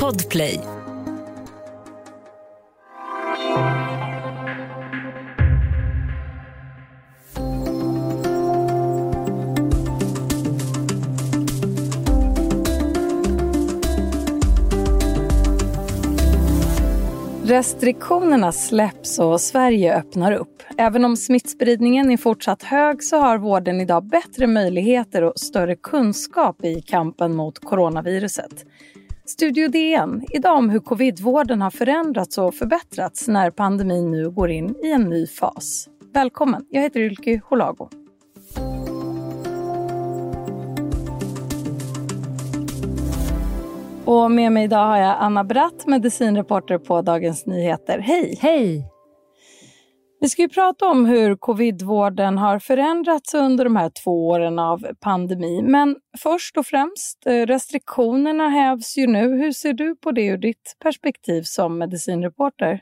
Podplay. Restriktionerna släpps och Sverige öppnar upp. Även om smittspridningen är fortsatt hög så har vården idag bättre möjligheter och större kunskap i kampen mot coronaviruset. Studio DN, idag om hur covidvården har förändrats och förbättrats när pandemin nu går in i en ny fas. Välkommen, jag heter Ylke Holago. Och med mig idag har jag Anna Bratt, medicinreporter på Dagens Nyheter. Hej! Hej! Vi ska ju prata om hur covidvården har förändrats under de här två åren av pandemi. Men först och främst, eh, restriktionerna hävs ju nu. Hur ser du på det ur ditt perspektiv som medicinreporter?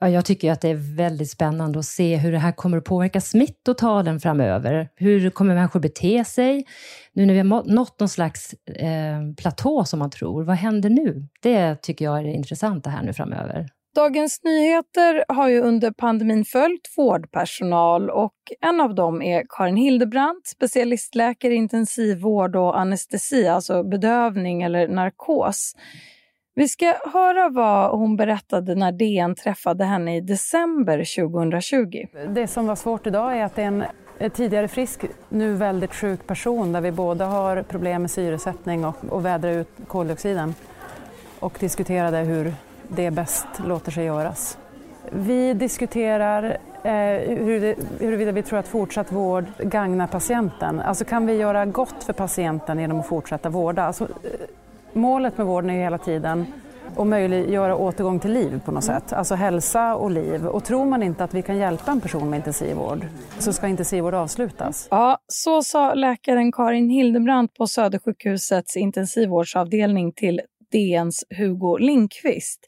Jag tycker att det är väldigt spännande att se hur det här kommer att påverka smittotalen framöver. Hur kommer människor bete sig? Nu när vi har nått någon slags eh, platå som man tror, vad händer nu? Det tycker jag är det intressanta här nu framöver. Dagens Nyheter har ju under pandemin följt vårdpersonal och en av dem är Karin Hildebrandt, specialistläkare i intensivvård och anestesi, alltså bedövning eller narkos. Vi ska höra vad hon berättade när DN träffade henne i december 2020. Det som var svårt idag är att det är en tidigare frisk, nu väldigt sjuk person där vi båda har problem med syresättning och, och vädra ut koldioxiden och diskuterade hur det bäst låter sig göras. Vi diskuterar eh, huruvida vi tror att fortsatt vård gagnar patienten. Alltså kan vi göra gott för patienten genom att fortsätta vårda? Alltså, eh, målet med vården är ju hela tiden att möjliggöra återgång till liv på något sätt, alltså hälsa och liv. Och tror man inte att vi kan hjälpa en person med intensivvård så ska intensivvård avslutas. Ja, så sa läkaren Karin Hildebrandt på Södersjukhusets intensivvårdsavdelning till DNs Hugo Linkvist.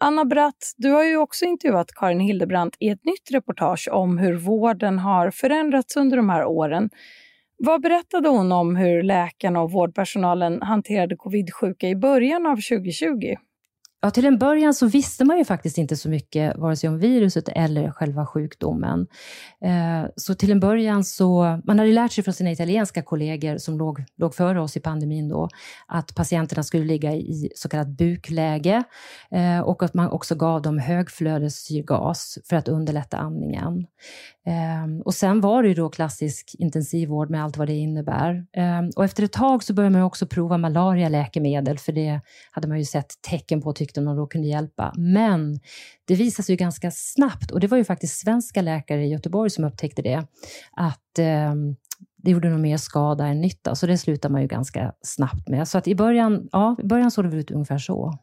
Anna Bratt, du har ju också intervjuat Karin Hildebrandt i ett nytt reportage om hur vården har förändrats under de här åren. Vad berättade hon om hur läkarna och vårdpersonalen hanterade covid-sjuka i början av 2020? Ja, till en början så visste man ju faktiskt inte så mycket, vare sig om viruset eller själva sjukdomen. Eh, så till en början så, man hade lärt sig från sina italienska kollegor som låg, låg före oss i pandemin då, att patienterna skulle ligga i så kallat bukläge eh, och att man också gav dem högflödessyrgas för att underlätta andningen. Eh, och sen var det ju då klassisk intensivvård med allt vad det innebär. Och efter ett tag så började man också prova malarialäkemedel, för det hade man ju sett tecken på tyckte man då kunde hjälpa. Men det visade sig ganska snabbt, och det var ju faktiskt svenska läkare i Göteborg som upptäckte det, att eh, det gjorde nog mer skada än nytta, så det slutade man ju ganska snabbt med. Så att i början, ja, i början såg det ut ungefär så.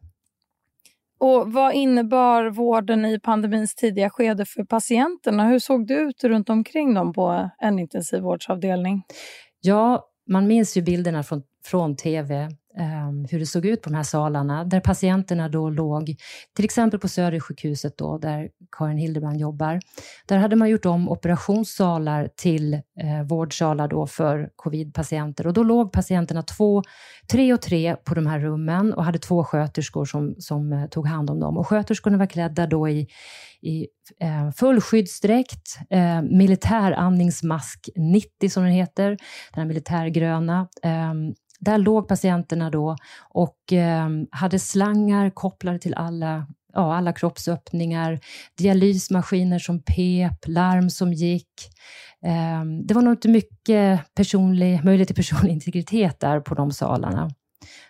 Och Vad innebar vården i pandemins tidiga skede för patienterna? Hur såg det ut runt omkring dem på en intensivvårdsavdelning? Ja, man minns ju bilderna från, från tv um, hur det såg ut på de här salarna, där patienterna då låg, till exempel på Södersjukhuset då, där Karin Hildebrand jobbar. Där hade man gjort om operationssalar till eh, vårdsalar då för covidpatienter och då låg patienterna två, tre och tre på de här rummen och hade två sköterskor som, som eh, tog hand om dem. Och sköterskorna var klädda då i, i ehm, eh, full skyddsdräkt, eh, militär andningsmask 90 som den heter, den här militärgröna, eh, där låg patienterna då och eh, hade slangar kopplade till alla, ja, alla kroppsöppningar, dialysmaskiner som pep, larm som gick. Eh, det var nog inte mycket personlig, möjlighet till personlig integritet där på de salarna.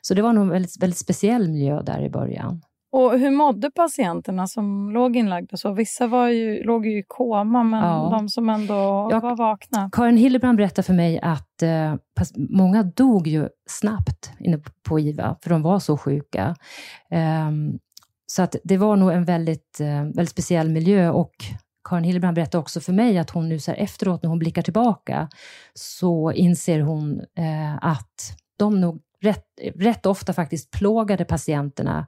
Så det var nog en väldigt, väldigt speciell miljö där i början. Och hur mådde patienterna som låg inlagda? Så vissa var ju, låg ju i koma, men ja. de som ändå ja, var vakna? Karin Hillebrand berättade för mig att eh, många dog ju snabbt inne på IVA, för de var så sjuka. Um, så att det var nog en väldigt, eh, väldigt speciell miljö och Karin Hillebrand berättade också för mig att hon nu så efteråt, när hon blickar tillbaka, så inser hon eh, att de nog rätt, rätt ofta faktiskt plågade patienterna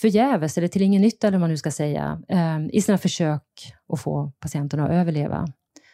förgäves, eller till ingen nytta eller vad man nu ska säga, eh, i sina försök att få patienterna att överleva.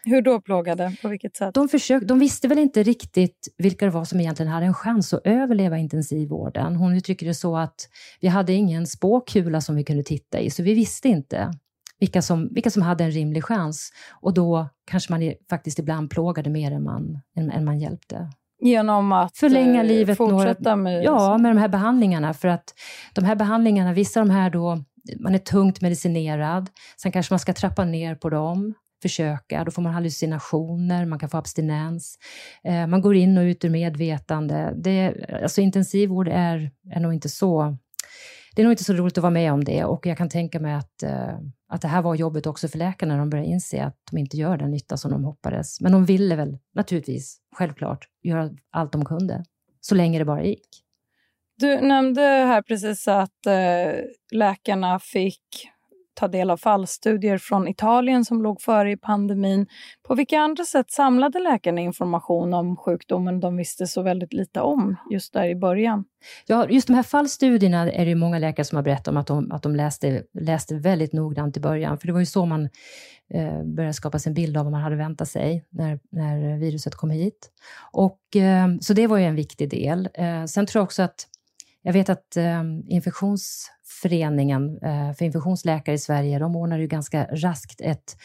Hur då plågade? På vilket sätt? De, försök, de visste väl inte riktigt vilka det var som egentligen hade en chans att överleva intensivvården. Hon uttrycker det så att vi hade ingen spåkula som vi kunde titta i, så vi visste inte vilka som, vilka som hade en rimlig chans. Och då kanske man faktiskt ibland plågade mer än man, än, än man hjälpte. Genom att förlänga eh, livet fortsätta några, med... Ja, med de här behandlingarna. För att de här behandlingarna, vissa av de här då, man är tungt medicinerad, sen kanske man ska trappa ner på dem, försöka, då får man hallucinationer, man kan få abstinens, eh, man går in och ut ur medvetande. Det, alltså intensivvård är, är nog inte så det är nog inte så roligt att vara med om det och jag kan tänka mig att, eh, att det här var jobbet också för läkarna när de började inse att de inte gör den nytta som de hoppades. Men de ville väl naturligtvis, självklart, göra allt de kunde, så länge det bara gick. Du nämnde här precis att eh, läkarna fick ta del av fallstudier från Italien som låg före i pandemin. På vilka andra sätt samlade läkarna information om sjukdomen de visste så väldigt lite om just där i början? Ja, just de här fallstudierna är det många läkare som har berättat om att de, att de läste, läste väldigt noggrant i början, för det var ju så man eh, började skapa sig en bild av vad man hade väntat sig när, när viruset kom hit. Och, eh, så det var ju en viktig del. Eh, sen tror jag också att jag vet att eh, Infektionsföreningen eh, för infektionsläkare i Sverige, de ordnar ju ganska raskt ett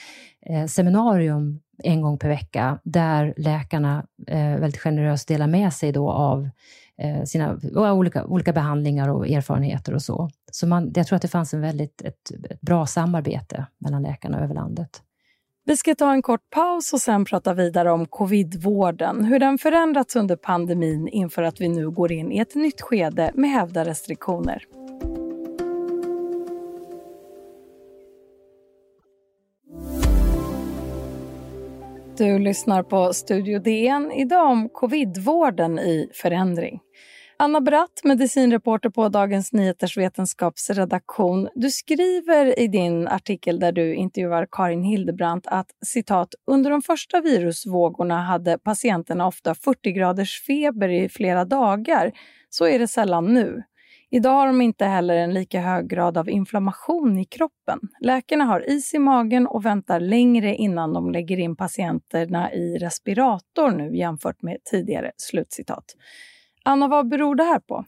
eh, seminarium en gång per vecka där läkarna eh, väldigt generöst delar med sig då av eh, sina olika, olika behandlingar och erfarenheter och så. Så man, jag tror att det fanns en väldigt, ett, ett bra samarbete mellan läkarna över landet. Vi ska ta en kort paus och sen prata vidare om covidvården, hur den förändrats under pandemin inför att vi nu går in i ett nytt skede med hävda restriktioner. Du lyssnar på Studio DN, idag om covidvården i förändring. Anna Bratt, medicinreporter på Dagens Nyheters vetenskapsredaktion. Du skriver i din artikel där du intervjuar Karin Hildebrandt att citat, under de första virusvågorna hade patienterna ofta 40 graders feber i flera dagar. Så är det sällan nu. Idag har de inte heller en lika hög grad av inflammation i kroppen. Läkarna har is i magen och väntar längre innan de lägger in patienterna i respirator nu jämfört med tidigare. Slutcitat. Anna, vad beror det här på?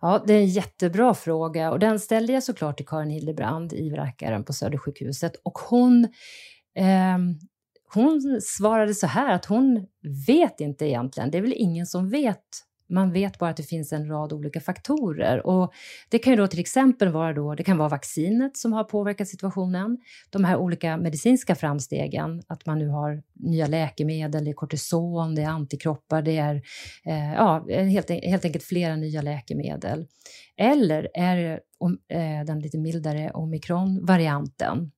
Ja, det är en jättebra fråga och den ställde jag såklart till Karin Hildebrand, IVA-läkaren på Södersjukhuset och hon eh, hon svarade så här att hon vet inte egentligen. Det är väl ingen som vet man vet bara att det finns en rad olika faktorer. Och det kan ju då till exempel vara då, det kan vara vaccinet som har påverkat situationen, de här olika medicinska framstegen, att man nu har nya läkemedel, det är kortison, det är antikroppar, det är eh, ja, helt, helt enkelt flera nya läkemedel. Eller är det eh, den lite mildare omikronvarianten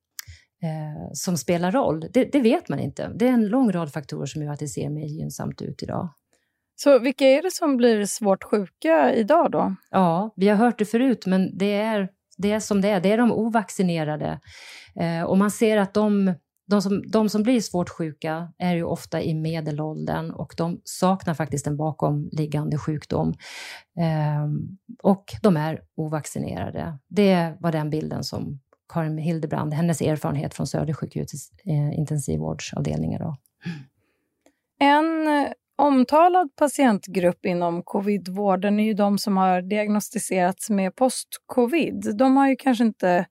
eh, som spelar roll? Det, det, vet man inte. Det är en lång rad faktorer som gör att det ser mer gynnsamt ut idag. Så vilka är det som blir svårt sjuka idag då? Ja, vi har hört det förut, men det är, det är som det är. Det är de ovaccinerade. Eh, och man ser att de, de, som, de som blir svårt sjuka är ju ofta i medelåldern och de saknar faktiskt en bakomliggande sjukdom. Eh, och de är ovaccinerade. Det var den bilden som Karin Hildebrand, hennes erfarenhet från Södersjukhusets eh, intensivvårdsavdelningar. Då. En omtalad patientgrupp inom covidvården är ju de som har diagnostiserats med post-covid. De har ju kanske inte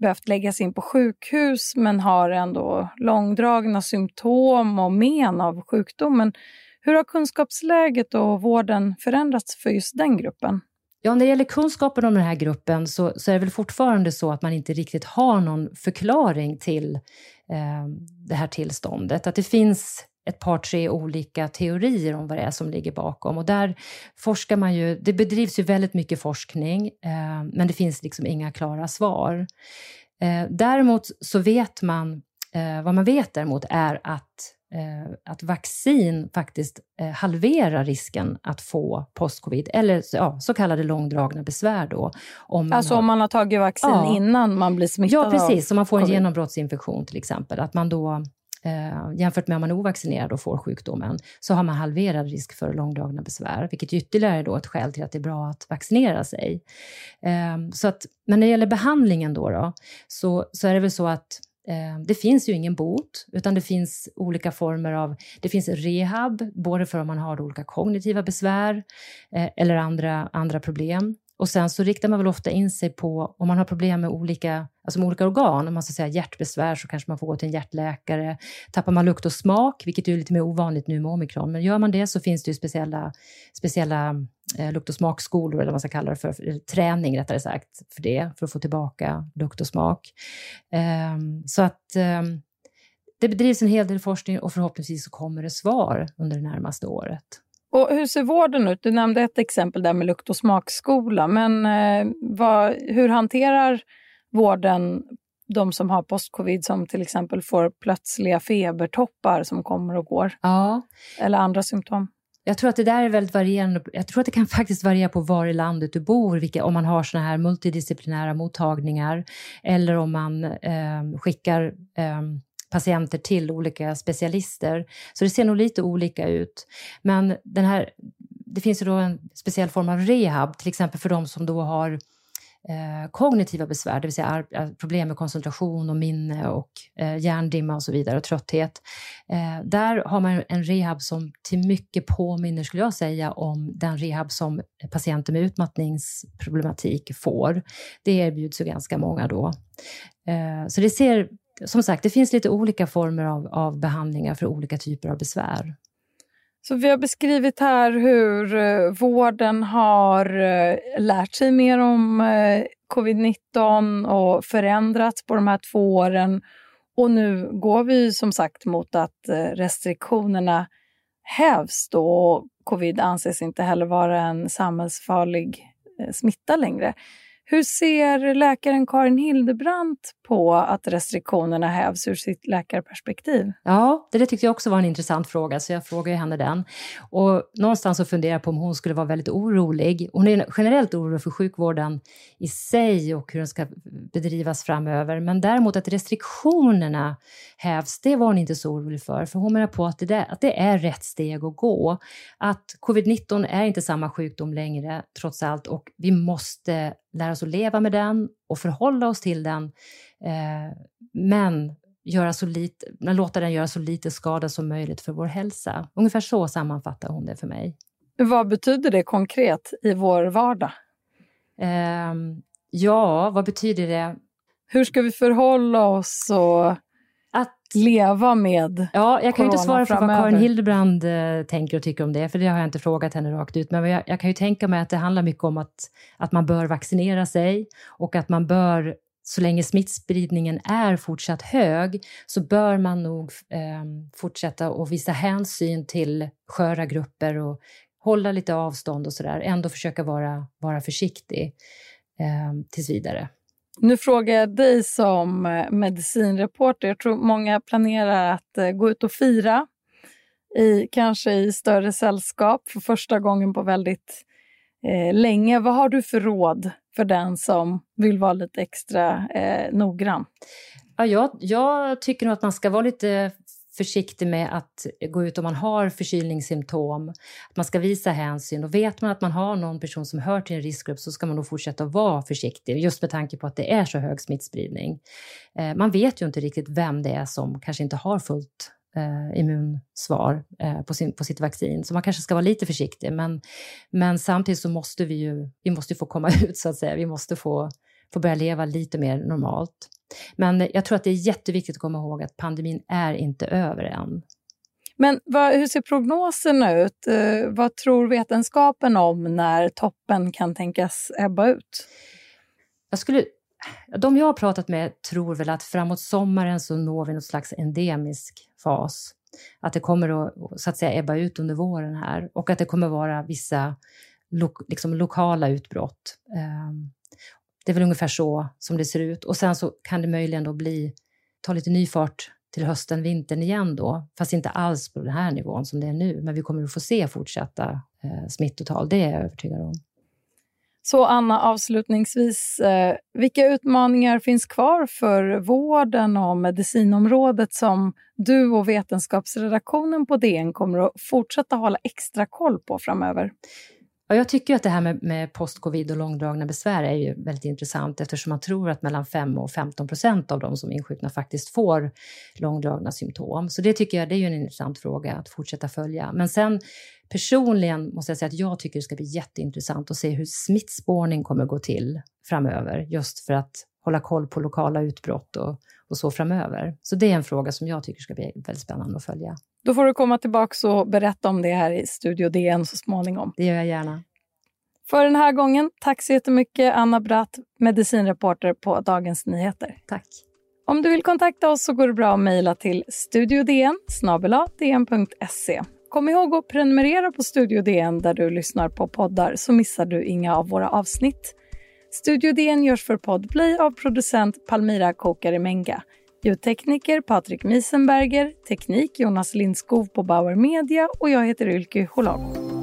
behövt läggas in på sjukhus men har ändå långdragna symptom och men av sjukdomen. Hur har kunskapsläget och vården förändrats för just den gruppen? Ja, när det gäller kunskapen om den här gruppen så, så är det väl fortfarande så att man inte riktigt har någon förklaring till eh, det här tillståndet. Att det finns ett par, tre olika teorier om vad det är som ligger bakom. Och där forskar man ju, det bedrivs ju väldigt mycket forskning, eh, men det finns liksom inga klara svar. Eh, däremot så vet man, eh, vad man vet däremot är att eh, att vaccin faktiskt eh, halverar risken att få postcovid, eller ja, så kallade långdragna besvär. Då, om alltså har, om man har tagit vaccin ja, innan man blir smittad Ja, precis. Om man får en genombrottsinfektion till exempel. Att man då eh, jämfört med om man är ovaccinerad och får sjukdomen, så har man halverad risk för långdragna besvär, vilket ytterligare är då ett skäl till att det är bra att vaccinera sig. Eh, så att, men när det gäller behandlingen då, då så, så är det väl så att eh, det finns ju ingen bot, utan det finns olika former av... Det finns rehab, både för om man har olika kognitiva besvär eh, eller andra, andra problem. Och sen så riktar man väl ofta in sig på, om man har problem med olika, alltså med olika organ, om man ska säga hjärtbesvär så kanske man får gå till en hjärtläkare. Tappar man lukt och smak, vilket är lite mer ovanligt nu med omikron, men gör man det så finns det ju speciella, speciella eh, lukt och smakskolor, eller vad man ska kalla det för, för träning rättare sagt, för det, för att få tillbaka lukt och smak. Eh, så att eh, det bedrivs en hel del forskning och förhoppningsvis så kommer det svar under det närmaste året. Och hur ser vården ut? Du nämnde ett exempel där med lukt och smakskola, men eh, vad, hur hanterar vården de som har postcovid som till exempel får plötsliga febertoppar som kommer och går? Ja. Eller andra symptom? Jag tror att det där är väldigt varierande. Jag tror att det kan faktiskt variera på var i landet du bor, vilka, om man har såna här multidisciplinära mottagningar eller om man eh, skickar eh, patienter till olika specialister. Så det ser nog lite olika ut. Men den här, det finns ju då en speciell form av rehab, till exempel för de som då har eh, kognitiva besvär, det vill säga eh, problem med koncentration och minne och eh, hjärndimma och så vidare och trötthet. Eh, där har man en rehab som till mycket påminner, skulle jag säga, om den rehab som patienter med utmattningsproblematik får. Det erbjuds ju ganska många då. Eh, så det ser som sagt, det finns lite olika former av, av behandlingar för olika typer av besvär. Så vi har beskrivit här hur eh, vården har eh, lärt sig mer om eh, covid-19 och förändrats på de här två åren. Och nu går vi som sagt mot att restriktionerna hävs då. Covid anses inte heller vara en samhällsfarlig smitta längre. Hur ser läkaren Karin Hildebrandt på att restriktionerna hävs ur sitt läkarperspektiv? Ja, det tyckte jag också var en intressant fråga, så jag frågade henne den. Och någonstans så funderar jag på om hon skulle vara väldigt orolig. Hon är generellt orolig för sjukvården i sig och hur den ska bedrivas framöver. Men däremot att restriktionerna hävs, det var hon inte så orolig för. För hon menar på att det, att det är rätt steg att gå. Att covid-19 är inte samma sjukdom längre, trots allt, och vi måste lära oss att leva med den och förhålla oss till den. Eh, men göra så lite, låta den göra så lite skada som möjligt för vår hälsa. Ungefär så sammanfattar hon det för mig. Vad betyder det konkret i vår vardag? Eh, ja, vad betyder det? Hur ska vi förhålla oss och leva med Ja, jag kan ju inte svara för vad Karin Hildebrand eh, tänker och tycker om det, för det har jag inte frågat henne rakt ut. Men jag, jag, kan ju tänka mig att det handlar mycket om att, att man bör vaccinera sig och att man bör så länge smittspridningen är fortsatt hög så bör man nog eh, fortsätta att visa hänsyn till sköra grupper och hålla lite avstånd och sådär. Ändå försöka vara, vara försiktig eh, tills vidare. Nu frågar jag dig som eh, medicinreporter. Jag tror många planerar att eh, gå ut och fira, i, kanske i större sällskap för första gången på väldigt eh, länge. Vad har du för råd för den som vill vara lite extra eh, noggrann? Ja, jag, jag tycker nog att man ska vara lite försiktig med att gå ut om man har förkylningssymptom. Att man ska visa hänsyn och vet man att man har någon person som hör till en riskgrupp så ska man nog fortsätta vara försiktig just med tanke på att det är så hög smittspridning. Eh, man vet ju inte riktigt vem det är som kanske inte har fullt eh, immunsvar eh, på, sin, på sitt vaccin. Så man kanske ska vara lite försiktig. Men, men samtidigt så måste vi ju vi måste få komma ut så att säga. Vi måste få, få börja leva lite mer normalt. Men jag tror att det är jätteviktigt att komma ihåg att pandemin är inte över än. Men vad, hur ser prognoserna ut? Eh, vad tror vetenskapen om när toppen kan tänkas ebba ut? Jag skulle, de jag har pratat med tror väl att framåt sommaren så når vi något slags endemisk fas. Att det kommer att, så att säga, ebba ut under våren här och att det kommer vara vissa lo, liksom lokala utbrott. Um, det är väl ungefär så som det ser ut. Och sen så kan det möjligen då bli, ta lite ny fart till hösten, vintern igen då. Fast inte alls på den här nivån som det är nu. Men vi kommer att få se fortsatta eh, smittotal, det är jag övertygad om. Så Anna, avslutningsvis, eh, vilka utmaningar finns kvar för vården och medicinområdet som du och vetenskapsredaktionen på DN kommer att fortsätta hålla extra koll på framöver? Ja, jag tycker att det här med, med post-covid och långdragna besvär är ju väldigt intressant eftersom man tror att mellan 5 och 15 procent av de som insjuknar faktiskt får långdragna symptom. Så det tycker jag det är ju en intressant fråga att fortsätta följa. Men sen personligen måste jag säga att jag tycker det ska bli jätteintressant att se hur smittspårning kommer gå till framöver, just för att hålla koll på lokala utbrott och, och så framöver. Så det är en fråga som jag tycker ska bli väldigt spännande att följa. Då får du komma tillbaka och berätta om det här i Studio DN så småningom. Det gör jag gärna. För den här gången, tack så jättemycket Anna Bratt, medicinreporter på Dagens Nyheter. Tack. Om du vill kontakta oss så går det bra att mejla till studiodn dn.se. Kom ihåg att prenumerera på Studio DN där du lyssnar på poddar så missar du inga av våra avsnitt. Studio DN görs för Podplay av producent Palmira Kokare Menga. Ljudtekniker Patrik Miesenberger, teknik Jonas Lindskov på Bauer Media och jag heter Ylke Holago.